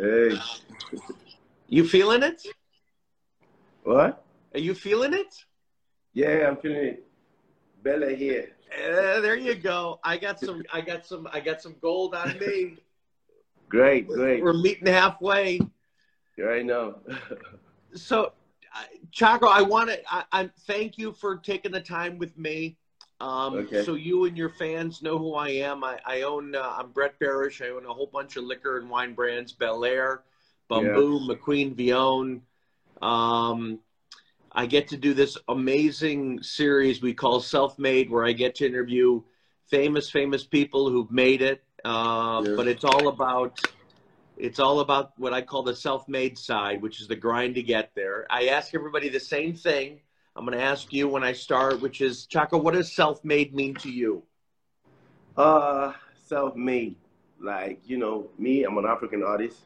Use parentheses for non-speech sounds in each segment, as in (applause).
Hey. You feeling it? What? Are you feeling it? Yeah, I'm feeling it. Bella here. Uh, there you go. I got some. I got some. I got some gold on me. (laughs) Great, great. We're meeting halfway. You already know. So, uh, Chako, I want to. I, I thank you for taking the time with me. Um, Okay. So you and your fans know who I am. I, I own. Uh, I'm Brett Berish. I own a whole bunch of liquor and wine brands: Bel Air, Bumbu, McQueen Vion. Um, I get to do this amazing series we call Self Made, where I get to interview famous, famous people who've made it. Uh, Yeah. But it's all about it's all about what I call the self-made side, which is the grind to get there. I ask everybody the same thing. I'm going to ask you when I start, which is Chako, what does self-made mean to you? Uh, self-made. Like, you know, me, I'm an African artist.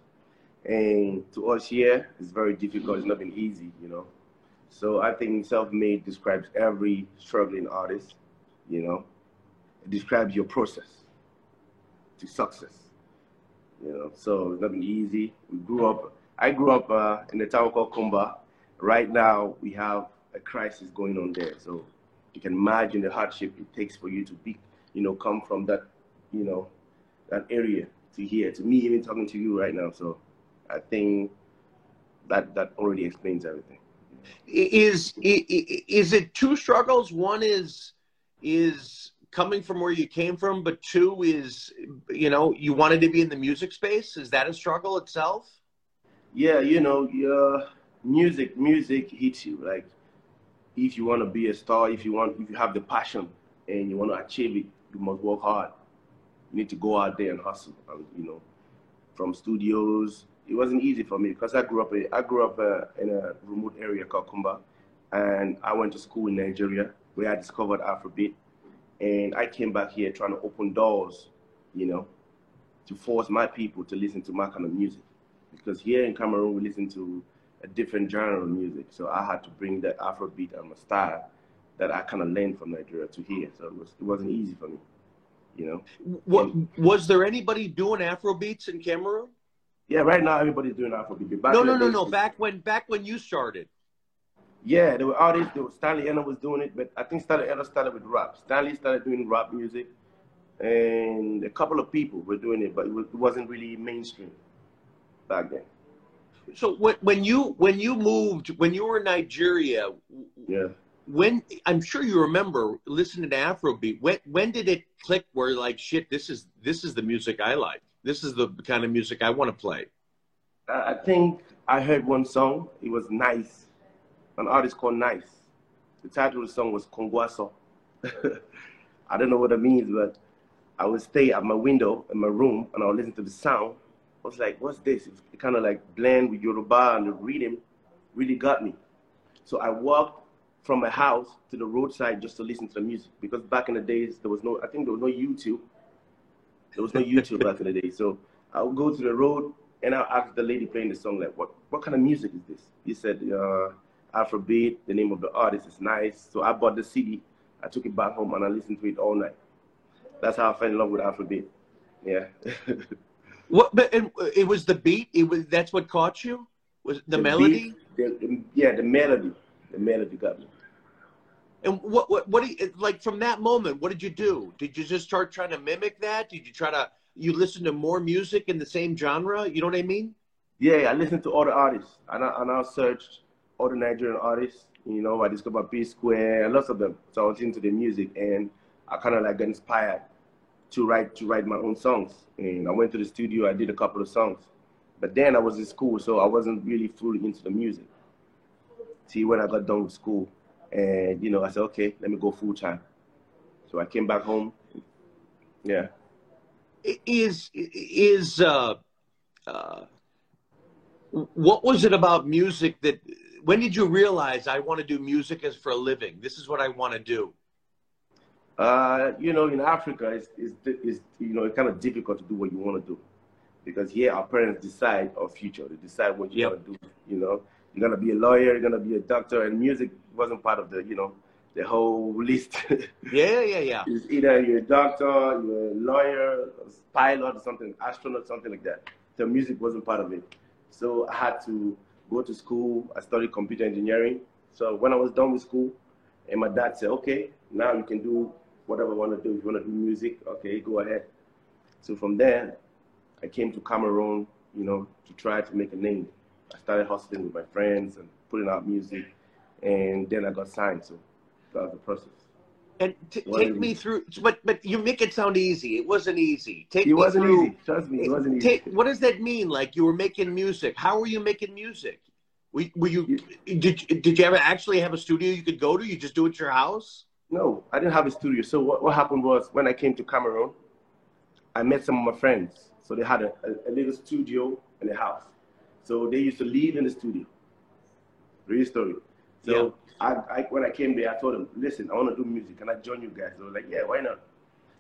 And to us here, it's very difficult. It's not been easy, you know. So I think self-made describes every struggling artist, you know. It describes your process to success, you know. So it's not been easy. We grew up, I grew up uh, in a town called Kumba. Right now, we have a crisis going on there. So you can imagine the hardship it takes for you to be, you know, come from that, you know, that area to here, to me even talking to you right now. So I think that that already explains everything. Is is it two struggles? One is is coming from where you came from, but two is you know you wanted to be in the music space. Is that a struggle itself? Yeah, you know, your music, music hits you. Like, if you want to be a star, if you want, if you have the passion and you want to achieve it, you must work hard. You need to go out there and hustle. And, you know, from studios, it wasn't easy for me because I grew up. I grew up uh, in a remote area called Kumba, and I went to school in Nigeria where I discovered Afrobeat, and I came back here trying to open doors, you know, to force my people to listen to my kind of music because here in Cameroon we listen to a different genre of music. So I had to bring that Afrobeat and my style that I kind of learned from Nigeria to here. So it, was, it wasn't easy for me, you know. What was there anybody doing Afro beats in Cameroon? Yeah, right now everybody's doing Afrobeat. Back No, no, no, no. Back when back when you started. Yeah, there were artists. There was Stanley Enow was doing it, but I think Stanley Enow started with rap. Stanley started doing rap music, and a couple of people were doing it, but it, was, it wasn't really mainstream back then. So when when you when you moved when you were in Nigeria, Yeah. when I'm sure you remember listening to Afrobeat. When when did it click? Where like shit, this is this is the music I like. This is the kind of music I want to play. I think I heard one song. It was 9ice, an artist called 9ice. The title of the song was Gongo Aso. (laughs) I don't know what it means, but I would stay at my window in my room and I would listen to the sound. I was like, what's this? It kind of like blend with Yoruba and the rhythm really got me. So I walked from my house to the roadside just to listen to the music because back in the days there was no, I think there was no YouTube. There was no (laughs) YouTube back in the day. So I would go to the road and I'll ask the lady playing the song, like, what, what kind of music is this? He said, uh, Afrobeat, the name of the artist is 9ice. So I bought the CD. I took it back home and I listened to it all night. That's how I fell in love with Afrobeat. Yeah. (laughs) What? But and it was the beat. It was that's what caught you. Was the, melody? beat, the, the- yeah, the melody. The melody got me. And what what what do you, like from that moment? What did you do? Did you just start trying to mimic that? Did you try to you listen to more music in the same genre? You know what I mean? Yeah, I listened to all the artists. And I, and I searched all the Nigerian artists. You know, I discovered P Square, lots of them. So I was into the music and I kind of like got inspired to write to write my own songs. And I went to the studio, I did a couple of songs. But then I was in school, so I wasn't really fully into the music. See, when I got done with school, and you know, I said, okay, let me go full time. So I came back home. Yeah. Is is uh, uh, what was it about music that? When did you realize I want to do music as for a living? This is what I want to do. Uh, you know, in Africa, it's, it's, it's you know, it's kind of difficult to do what you want to do because here our parents decide our future. They decide what you Yep. want to do. You know, you're gonna be a lawyer, you're gonna be a doctor, and music wasn't part of the, you know, the whole list. Yeah, yeah, yeah. (laughs) it's either you're a doctor, you're a lawyer, a pilot, or something, astronaut, something like that. the music wasn't part of it. So I had to go to school. I studied computer engineering. So when I was done with school, and my dad said, okay, now you can do whatever you want to do. If you want to do music, okay, go ahead. So from there, I came to Cameroon, you know, to try to make a name. I started hustling with my friends and putting out music, and then I got signed. So that was the process. And t- take me through, but but you make it sound easy. It wasn't easy. Take it me wasn't through, easy. Trust me, it wasn't easy. Take, what does that mean? Like you were making music. How were you making music? Were, were you did did you ever actually have a studio you could go to? You just do it at your house? No, I didn't have a studio. So what, what happened was when I came to Cameroon, I met some of my friends. So they had a, a, a little studio in the house. So they used to live in the studio. Real story. So Yeah. I, I, when I came there, I told them, listen, I want to do music. Can I join you guys? They were like, yeah, why not?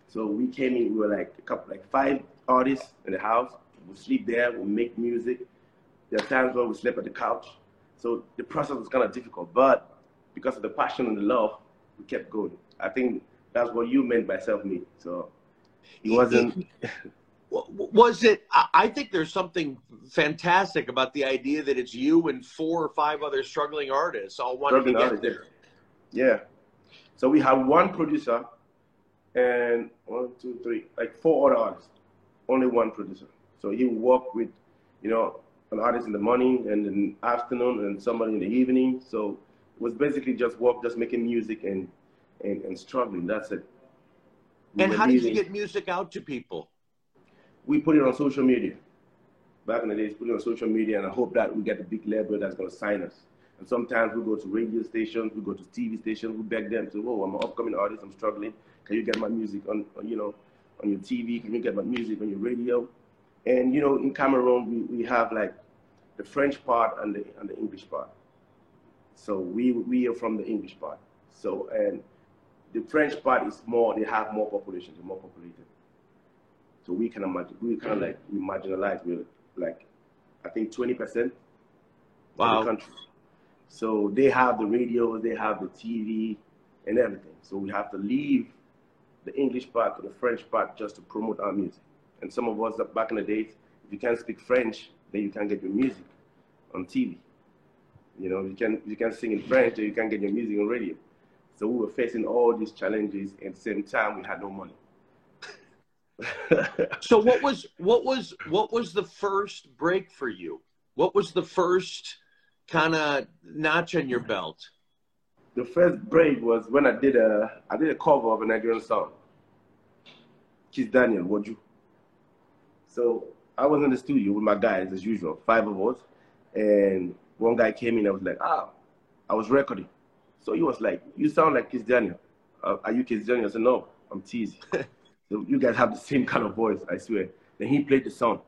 So we came in, we were like a couple, like five artists in the house. We sleep there, we make music. There are times where we slept at the couch. So the process was kind of difficult, but because of the passion and the love, we kept going. I think that's what you meant by self-made. So it wasn't. (laughs) Was it? I think there's something fantastic about the idea that it's you and four or five other struggling artists all wanting to get artists, there. Yeah. So we have one producer and one, two, three, like four other artists. Only one producer. So he work with, you know, an artist in the morning and in the afternoon and somebody in the evening. So was basically just work, just making music and and, and struggling. That's it. We And how did you get music out to people? we put it on social media. Back in the days, put it on social media, and I hope that we get a big label that's going to sign us. And sometimes we go to radio stations, we go to TV stations, we beg them to, oh, I'm an upcoming artist, I'm struggling. Can you get my music on, on you know, on your TV? Can you get my music on your radio? And you know, in Cameroon, we, we have like the French part and the and the English part. So we we are from the English part. So and the French part is more, they have more population, they're more populated. So we can imagine, we kind of like we marginalized. We're like, I think 20% of Wow. the country. So they have the radio, they have the TV, and everything. So we have to leave the English part to the French part just to promote our music. And some of us back in the days, if you can't speak French, then you can't get your music on TV. You know, you can you can sing in French, then you can't get your music on radio. So we were facing all these challenges, and at the same time, we had no money. (laughs) So what was what was what was the first break for you? What was the first kind of notch on your belt? the first break was when I did a I did a cover of a Nigerian song. Kiss Daniel, Woju? So I was in the studio with my guys as usual, five of us, and one guy came in. I was like, ah, I was recording. So he was like, you sound like Kiss Daniel. Uh, are you Kiss Daniel? I said, no, I'm teasing. (laughs) so you guys have the same kind of voice, I swear. Then he played the song.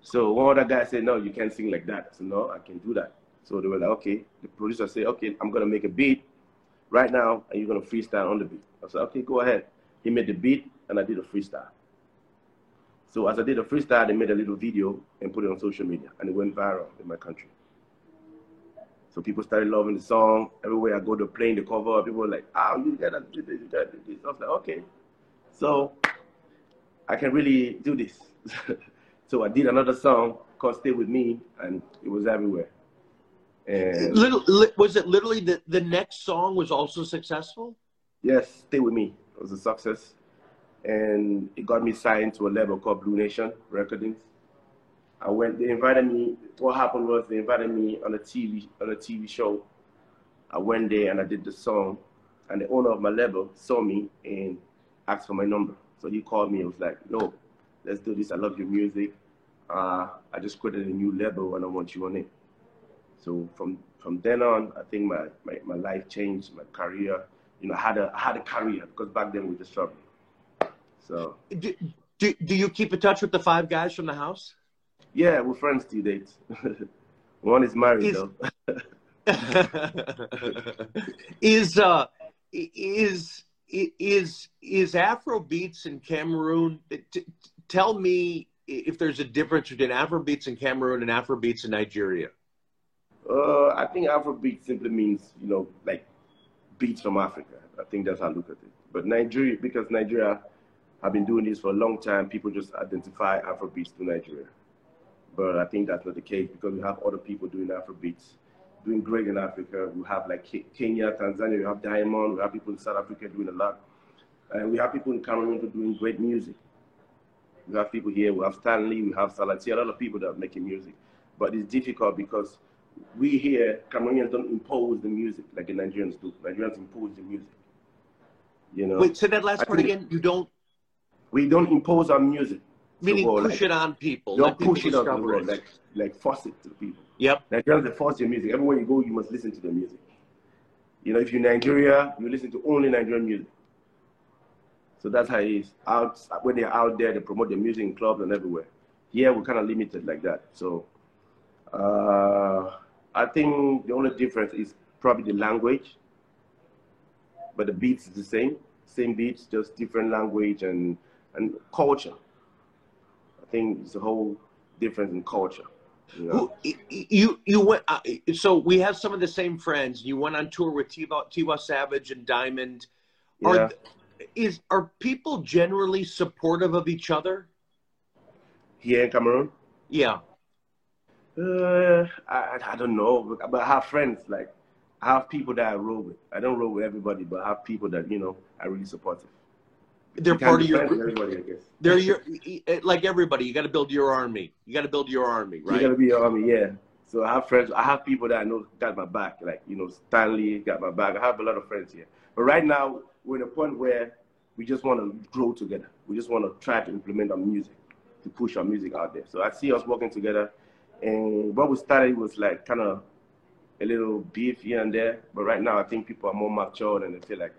So one other guy said, no, you can't sing like that. I said, no, I can do that. So they were like, okay. The producer said, okay, I'm gonna make a beat right now, and you're gonna freestyle on the beat. I said, okay, go ahead. He made the beat, and I did a freestyle. So as I did a freestyle, they made a little video and put it on social media, and it went viral in my country. So people started loving the song. Everywhere I go, they're playing the cover. People were like, "Oh, you gotta do this, you gotta do this." I was like, "Okay." So I can really do this. (laughs) so I did another song called "Stay with Me," and it was everywhere. And Little, li- was it literally the, the next song was also successful? yes, "Stay with Me" it was a success, and it got me signed to a label called Blue Nation Recordings. I went. They invited me. What happened was they invited me on a TV on a TV show. I went there and I did the song, and the owner of my label saw me and asked for my number. So he called me and was like, "No, let's do this. I love your music. Uh, I just created a new label and I want you on it." So from from then on, I think my, my, my life changed, my career. You know, I had a I had a career because back then we were struggling. So Do, do, do you keep in touch with the five guys from the house? Yeah, we're friends to date. (laughs) One is married Is- though. (laughs) is uh is is is Afro beats in Cameroon? Tell me if there's a difference between Afro beats in Cameroon and Afro beats in Nigeria. Uh, I think Afro Afrobeat simply means, you know, like beats from Africa. I think that's how I look at it. But Nigeria, because Nigeria have been doing this for a long time, people just identify Afrobeats to Nigeria. But I think that's not the case because we have other people doing Afrobeats, doing great in Africa. We have like Kenya, Tanzania, we have Diamond, we have people in South Africa doing a lot. And we have people in Cameroon doing great music. We have people here, we have Stanley, we have Salatiel, a lot of people that are making music. But it's difficult because we here, Cameroonians don't impose the music like the Nigerians do. Nigerians impose the music. You know. Wait, say that last part again. You don't. We don't impose our music. Meaning push like, it on people. Don't push it on the world, like like force it to people. Yep. Nigerians they force your music. Everywhere you go, you must listen to the music. You know, if you're Nigeria, you listen to only Nigerian music. So that's how it is. Out when they're out there, they promote their music in clubs and everywhere. Here we're kind of limited like that. So uh, I think the only difference is probably the language, but the beats is the same, same beats, just different language and and culture. I think it's a whole difference in culture. You, know? you you went uh, so we have some of the same friends. You went on tour with Tiwa, Tiwa Savage and Diamond. Are yeah. is are people generally supportive of each other? Here in Cameroon? Yeah. Uh, I, I don't know, but I have friends like I have people that I roll with. I don't roll with everybody, but I have people that you know are really supportive. They're part of your. Everybody, I guess. They're (laughs) your like everybody. You got to build your army. You got to build your army, right? You got to be your army, yeah. So I have friends. I have people that I know got my back. Like you know, Stanley got my back. I have a lot of friends here. But right now, we're in a point where we just want to grow together. We just want to try to implement our music, to push our music out there. So I see us working together and what we started was like kind of a little beef here and there, but right now I think people are more mature and they feel like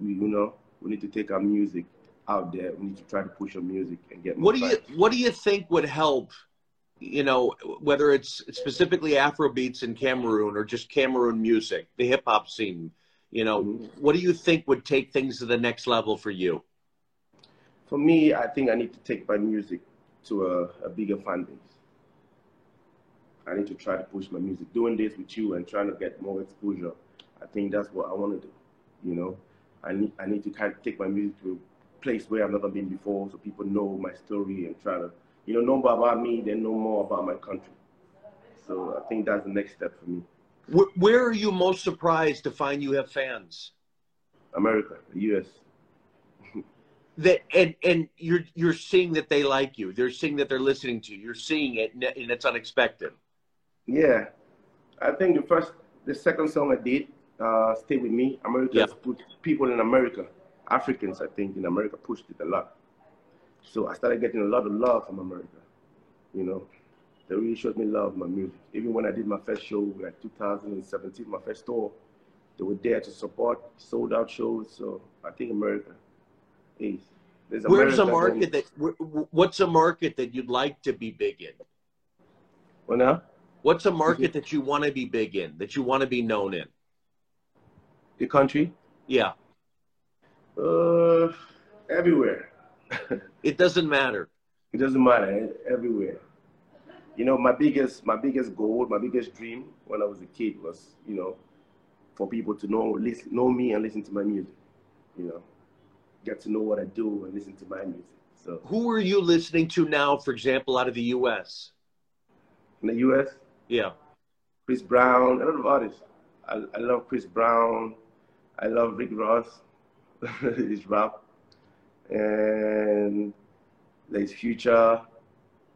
we, you know, we need to take our music out there. We need to try to push our music and get. More what do you What do you think would help? You know, whether it's specifically Afro beats in Cameroon or just Cameroon music, the hip hop scene. You know, mm-hmm. what do you think would take things to the next level for you? For me, I think I need to take my music to a, a bigger fan base. I need to try to push my music. Doing this with you and trying to get more exposure, I think that's what I want to do. You know, I need I need to kind of take my music to a place where I've never been before, so people know my story and try to, you know, know more about me, then know more about my country. So I think that's the next step for me. Where are you most surprised to find you have fans? America, the U.S. (laughs) that and and you're you're seeing that they like you. They're seeing that they're listening to you. You're seeing it, and it's unexpected. Yeah, I think the first, the second song I did, uh, "Stay with Me," Americans yeah. put people in America, Africans, I think, in America pushed it a lot. So I started getting a lot of love from America. You know, they really showed me love my music. Even when I did my first show, like 2017, my first tour, they were there to support, sold out shows. So I think America is. Where's America a market that? What's a market that you'd like to be big in? Well, now What's a market that you want to be big in, that you want to be known in? The country? Yeah. Uh, everywhere. (laughs) it doesn't matter. It doesn't matter. Everywhere. You know, my biggest, my biggest goal, my biggest dream when I was a kid was, you know, for people to know, listen, know me and listen to my music. You know, get to know what I do and listen to my music. So, who are you listening to now, for example, out of the U.S.? In the U.S., yeah. Chris Brown, a lot of artists. I, I love Chris Brown. I love Rick Ross, (laughs) his rap. And there's Future.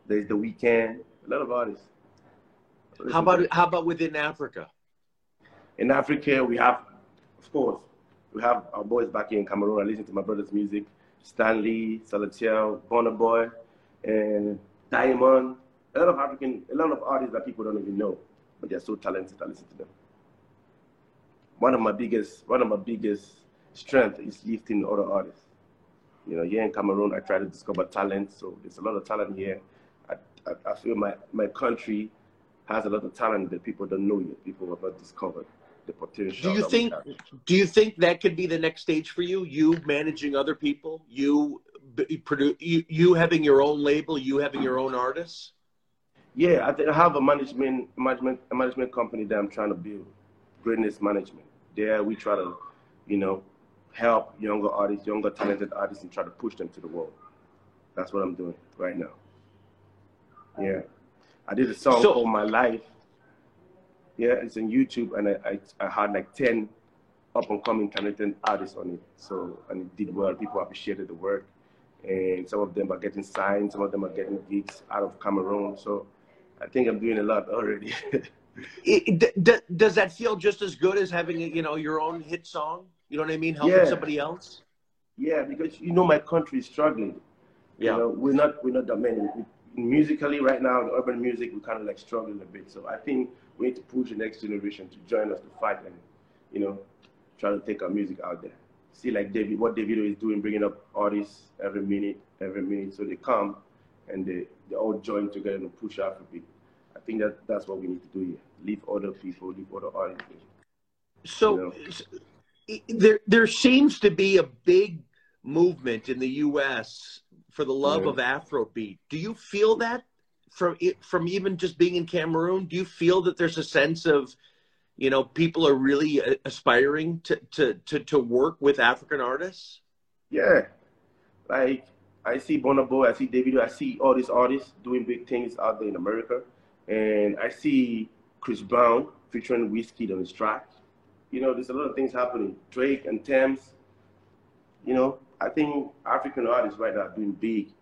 There's The Weeknd. A lot of artists. How about how about within Africa? In Africa, we have, of course, we have our boys back in Cameroon. I listen to my brother's music. Stanley, Salatiel, Burna Boy, and Diamond a lot of African, a lot of artists that people don't even know, but they're so talented. I listen to them. One of my biggest, one of my biggest strength is lifting other artists. You know, here in Cameroon, I try to discover talent. So there's a lot of talent here. I, I, I feel my, my country has a lot of talent that people don't know yet. People have not discovered the potential. Do you think? Do you think that could be the next stage for you? You managing other people, you produce, you, you having your own label, you having your own artists. Yeah, I, think I have a management management a management company that I'm trying to build, greatness management. There we try to, you know, help younger artists, younger talented artists, and try to push them to the world. That's what I'm doing right now. Yeah. I did a song so, called My Life. Yeah, it's on YouTube, and I, I, I had like 10 up and coming talented artists on it. So, and it did well. People appreciated the work. And some of them are getting signed, some of them are getting gigs out of Cameroon. So, I think I'm doing a lot already. (laughs) it, d- does that feel just as good as having, you know, your own hit song? You know what I mean? Helping yeah. somebody else? Yeah, because you know my country is struggling. Yeah. You know, we're not we're not that many. musically right now, the urban music we're kind of like struggling a bit. So I think we need to push the next generation to join us to fight and you know try to take our music out there. See like David, what Davido is doing, bringing up artists every minute, every minute. So they come and they they all join together and push Afrobeat. I think that that's what we need to do here. Leave other people, leave other artists. So, you know? there there seems to be a big movement in the U.S. for the love yeah. of Afrobeat. Do you feel that from from even just being in Cameroon? Do you feel that there's a sense of, you know, people are really uh, aspiring to to to, to work with African artists? Yeah, like I see Burna Boy, I see Davido, I see all these artists doing big things out there in America, and I see Chris Brown featuring Wizkid on his track. You know, there's a lot of things happening. Drake and Tems, you know, I think African artists right now are doing big.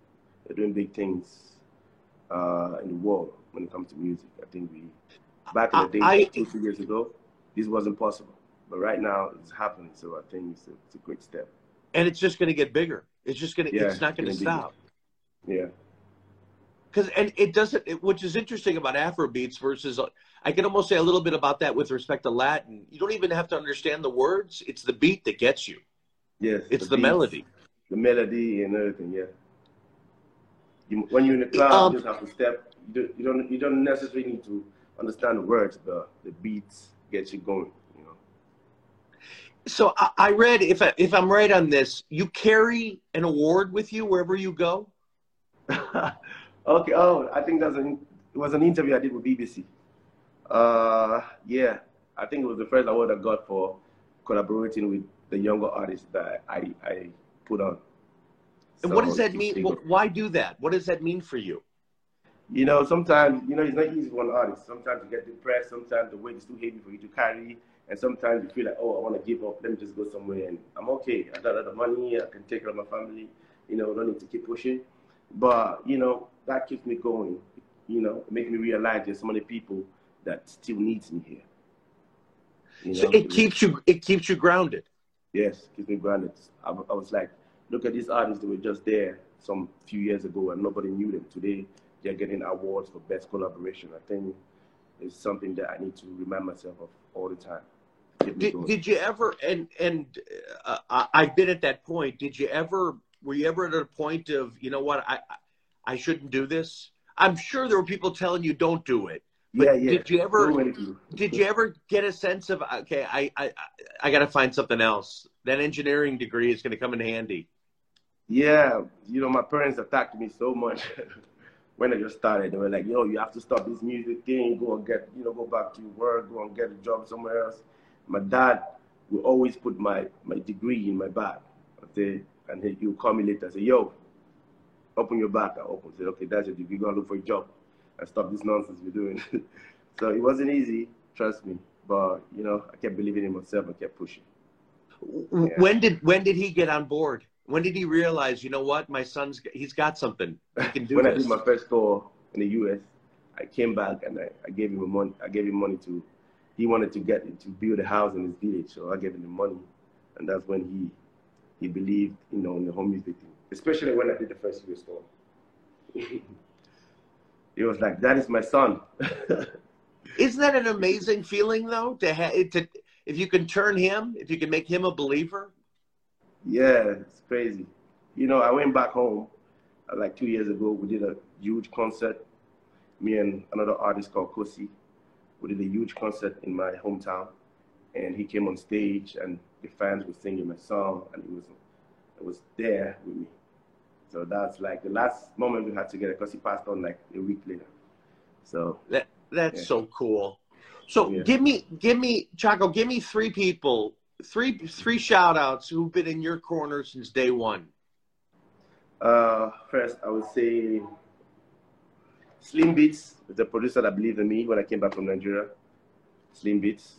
They're doing big things uh, in the world when it comes to music. I think we back in the day, I, two three years ago, this wasn't possible, but right now it's happening. So I think it's a, it's a great step. And it's just going to get bigger. It's just going to. Yeah, it's not going to stop. Yeah. Because and it doesn't. It, which is interesting about Afro beats versus. I can almost say a little bit about that with respect to Latin. You don't even have to understand the words. It's the beat that gets you. Yes. It's the, the melody. The melody and everything, yeah. You, when you're in the club, um, you just have to step. You don't, you don't, necessarily need to understand the words. The the beats get you going. You know. So I, I read, if I, if I'm right on this, you carry an award with you wherever you go. (laughs) okay. Oh, I think that's an it was an interview I did with BBC. Uh, yeah, I think it was the first award I got for collaborating with the younger artists that I, I put on. And so what does that mean? Why do that? What does that mean for you? You know, sometimes, you know, it's not easy for an artist. Sometimes you get depressed. Sometimes the weight is too heavy for you to carry. And sometimes you feel like, oh, I want to give up. Let me just go somewhere and I'm okay. I got a lot of money. I can take care of my family. You know, don't need to keep pushing. But, you know, that keeps me going. You know, make me realize there's so many people that still needs me here. You know? So it keeps you it keeps you grounded. Yes, keeps me grounded. I, I was like, look at these artists that were just there some few years ago and nobody knew them. Today, they're getting awards for best collaboration. I think it's something that I need to remind myself of all the time. Did, did you ever, and, and uh, I've been at that point, did you ever, were you ever at a point of, you know what, I, I shouldn't do this? I'm sure there were people telling you don't do it. But yeah, yeah. Did you ever did you ever get a sense of okay, I I I got to find something else. That engineering degree is going to come in handy. Yeah, you know, my parents attacked me so much (laughs) when I just started. They were like, "Yo, you have to stop this music thing. Go and get, you know, go back to your work. Go and get a job somewhere else." My dad would always put my my degree in my bag. say, and he would call me later. Say, "Yo, open your back. I open. Say, "Okay, that's your degree. Go and look for a job." and stop this nonsense you're doing. (laughs) so it wasn't easy, trust me. But you know, I kept believing in myself and kept pushing. Yeah. When did when did he get on board? When did he realize, you know what, my son's he's got something. He can do (laughs) when this. I did my first tour in the U.S., I came back and I, I gave him money. I gave him money to. He wanted to get to build a house in his village, so I gave him the money, and that's when he he believed, you know, in the home music thing. Especially when I did the first US tour. (laughs) He was like, "That is my son." (laughs) Isn't that an amazing feeling, though? To have to, if you can turn him, if you can make him a believer. Yeah, it's crazy. You know, I went back home uh, like two years ago. We did a huge concert. Me and another artist called Kocee. We did a huge concert in my hometown, and he came on stage, and the fans were singing my song, and he was, he was there with me. So that's like the last moment we had together because he passed on like a week later. So that that's yeah. so cool. So yeah. give me give me Chako, give me three people, three three shout outs who've been in your corner since day one. Uh first I would say Slim Beats, the producer that believed in me when I came back from Nigeria. Slim Beats.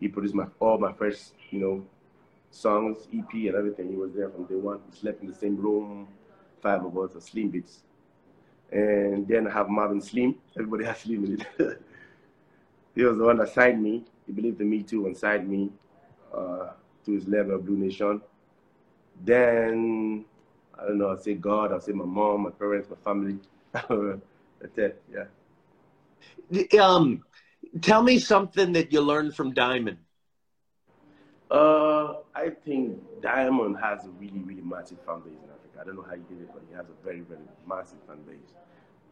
He produced my all my first, you know, songs, EP, and everything. He was there from day one. We slept in the same room, five of us, are Slim Beats. And then I have Marvin Slim. Everybody has Slim in it. (laughs) he was the one that signed me. He believed in me too and signed me uh, to his level of Blue Nation. Then, I don't know, I'll say God, I'll say my mom, my parents, my family. (laughs) That's it, yeah. Um, tell me something that you learned from Diamond. Uh, I think Diamond has a really, really massive fan base in Africa. I don't know how he did it, but he has a very, very massive fan base.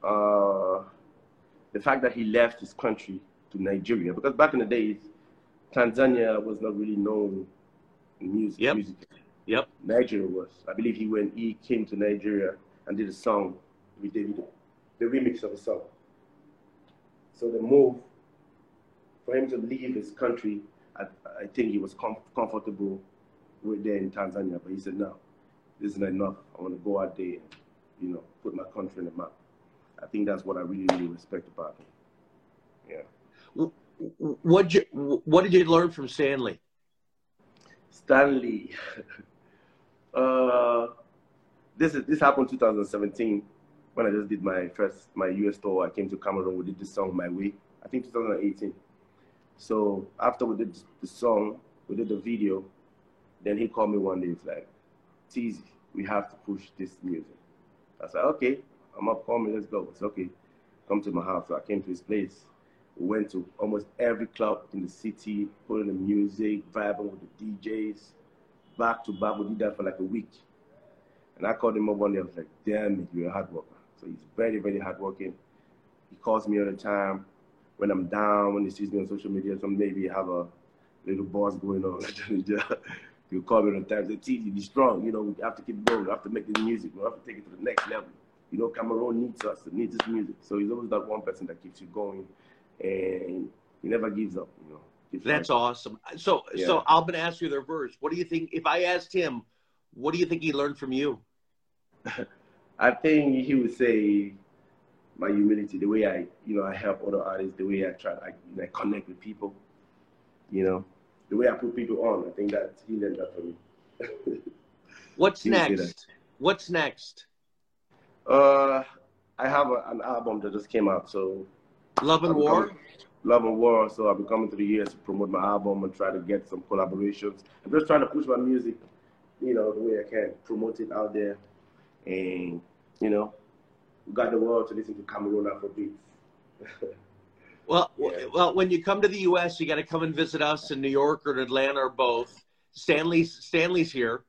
Uh, the fact that he left his country to Nigeria, because back in the days, Tanzania was not really known in music. Yep. music. Yep. Nigeria was. I believe he when he came to Nigeria and did a song with Davido, the remix of a song. So the move for him to leave his country I, I think he was com- comfortable with there in Tanzania, but he said, no, this is not enough. I want to go out there and, you know, put my country in the map. I think that's what I really, really respect about him. Yeah. What you, what did you learn from Stanley? Stanley. (laughs) uh, this is this happened 2017 when I just did my first my US tour. I came to Cameroon. We did this song My Way. I think 2018. So after we did the song, we did the video, then he called me one day. He's like, Teezy, we have to push this music. I said, okay, I'm up, call me, let's go. It's okay. Come to my house. So I came to his place. We went to almost every club in the city, putting the music, vibing with the DJs, back to back. We did that for like a week. And I called him up one day. I was like, damn it, you're a hard worker. So he's very, very hardworking. He calls me all the time when I'm down, when he sees me on social media, so maybe have a little boss going on. (laughs) Call me on time say, Teezy, be strong. You know, we have to keep going. We have to make this music. We have to take it to the next level. You know, Cameroon needs us, it needs this music. So he's always that one person that keeps you going and he never gives up, you know. That's fighting. awesome. So yeah. so I'm gonna ask you the reverse. What do you think if I asked him, what do you think he learned from you? (laughs) I think he would say my humility, the way I, you know, I help other artists, the way I try, I, I connect with people, you know, the way I put people on. I think that he learned that from me. (laughs) What's next? What's next? Uh, I have a, an album that just came out. So, Love and War. Coming, Love and War. So I'll be coming to the years to promote my album and try to get some collaborations. I'm just trying to push my music, you know, the way I can, promote it out there, and you know, got the world to listen to Cameroon Afrobeats. (laughs) well, yeah. well, when you come to the U.S., you got to come and visit us in New York or Atlanta or both. Stanley's Stanley's here.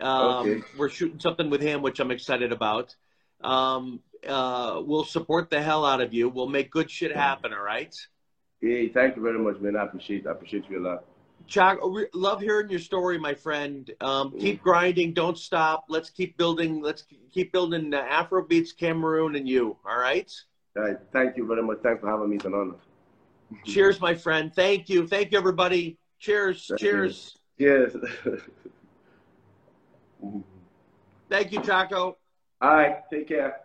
Um, okay. We're shooting something with him, which I'm excited about. Um, uh, we'll support the hell out of you. We'll make good shit happen. All right. Hey, thank you very much, man. I appreciate I appreciate you a lot. Chuck, love hearing your story, my friend. Um, keep grinding. Don't stop. Let's keep building. Let's keep building uh, Afrobeats, Cameroon, and you. All right. All right. Thank you very much. Thanks for having me. It's an honor. Cheers, my friend. Thank you. Thank you, everybody. Cheers. Thank Cheers. You. Yes. Thank you, Chako. All right. Take care.